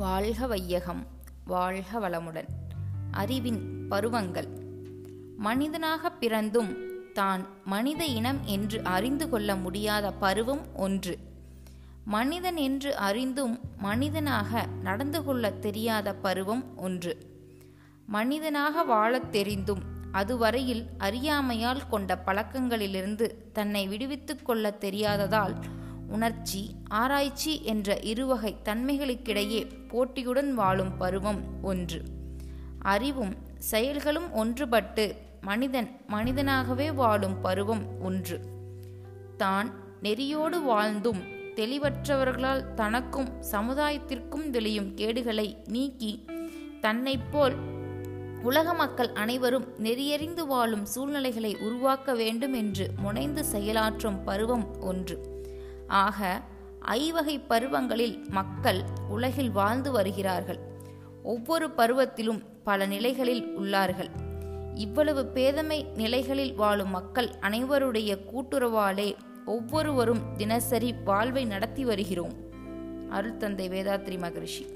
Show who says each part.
Speaker 1: வாழ்க வையகம் வாழ்க வளமுடன். அறிவின் பருவங்கள். மனிதனாக பிறந்தும் தான் மனித இனம் என்று அறிந்து கொள்ள முடியாத பருவம் ஒன்று. மனிதன் என்று அறிந்தும் மனிதனாக நடந்து கொள்ள தெரியாத பருவம் ஒன்று. மனிதனாக வாழத் தெரிந்தும் அதுவரையில் அறியாமையால் கொண்ட பழக்கங்களிலிருந்து தன்னை விடுவித்துக் கொள்ள தெரியாததால் உணர்ச்சி ஆராய்ச்சி என்ற இருவகை தன்மைகளுக்கிடையே போட்டியுடன் வாழும் பருவம் ஒன்று. அறிவும் செயல்களும் ஒன்றுபட்டு மனிதன் மனிதனாகவே வாழும் பருவம் ஒன்று. தான் நெறியோடு வாழ்ந்தும் தெளிவற்றவர்களால் தனக்கும் சமுதாயத்திற்கும் விளையும் கேடுகளை நீக்கி தன்னை போல் உலக மக்கள் அனைவரும் நெறியறிந்து வாழும் சூழ்நிலைகளை உருவாக்க வேண்டும் என்று முனைந்து செயலாற்றும் பருவம் ஒன்று. ஆக ஐவகை பருவங்களில் மக்கள் உலகில் வாழ்ந்து வருகிறார்கள். ஒவ்வொரு பருவத்திலும் பல நிலைகளில் உள்ளார்கள். இவ்வளவு பேதமை நிலைகளில் வாழும் மக்கள் அனைவருடைய கூட்டுறவாலே ஒவ்வொருவரும் தினசரி வாழ்வை நடத்தி வருகிறோம். அருள் தந்தை வேதாத்ரி மகரிஷி.